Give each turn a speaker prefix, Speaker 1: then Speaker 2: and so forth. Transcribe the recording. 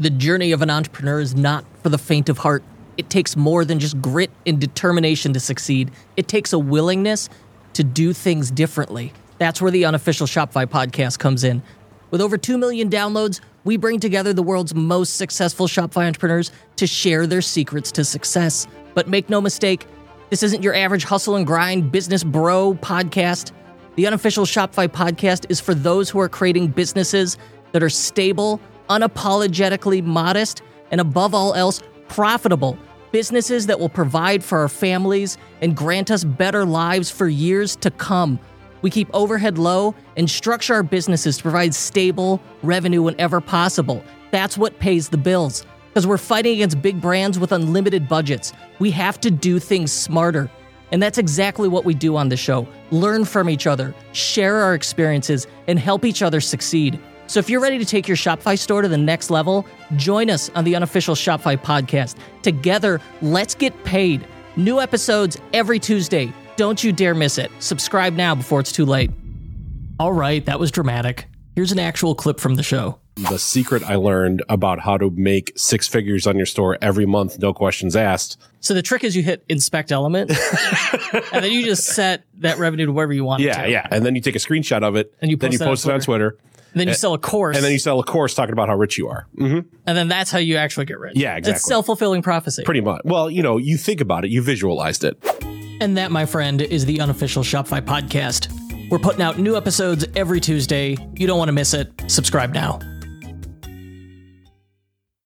Speaker 1: The journey of an entrepreneur is not for the faint of heart. It takes more than just grit and determination to succeed. It takes a willingness to do things differently. That's where the unofficial Shopify podcast comes in. With over 2 million downloads, we bring together the world's most successful Shopify entrepreneurs to share their secrets to success. But make no mistake, this isn't your average hustle and grind business bro podcast. The unofficial Shopify podcast is for those who are creating businesses that are stable unapologetically modest, and above all else, profitable. Businesses that will provide for our families and grant us better lives for years to come. We keep overhead low and structure our businesses to provide stable revenue whenever possible. That's what pays the bills. Because we're fighting against big brands with unlimited budgets. We have to do things smarter. And that's exactly what we do on the show learn from each other, share our experiences, and help each other succeed. So if you're ready to take your Shopify store to the next level, join us on the unofficial Shopify podcast. Together, let's get paid. New episodes every Tuesday. Don't you dare miss it. Subscribe now before it's too late. All right, that was dramatic. Here's an actual clip from the show.
Speaker 2: The secret I learned about how to make six figures on your store every month, no questions asked.
Speaker 1: So the trick is you hit inspect element, and then you just set that revenue to wherever you want.
Speaker 2: Yeah,
Speaker 1: it to.
Speaker 2: yeah. And then you take a screenshot of it,
Speaker 1: And you
Speaker 2: then
Speaker 1: post
Speaker 2: you
Speaker 1: that on
Speaker 2: post it on Twitter,
Speaker 1: And then you sell a course,
Speaker 2: and then you sell a course talking about how rich you are. hmm
Speaker 1: and then that's how you actually get rich.
Speaker 2: Yeah,
Speaker 1: It's
Speaker 2: exactly.
Speaker 1: self fulfilling prophecy.
Speaker 2: Pretty much. Well, you know, you think about it, you visualized it.
Speaker 1: And that, my friend, is the unofficial Shopify podcast. We're putting out new episodes every Tuesday. You don't want to miss it. Subscribe now.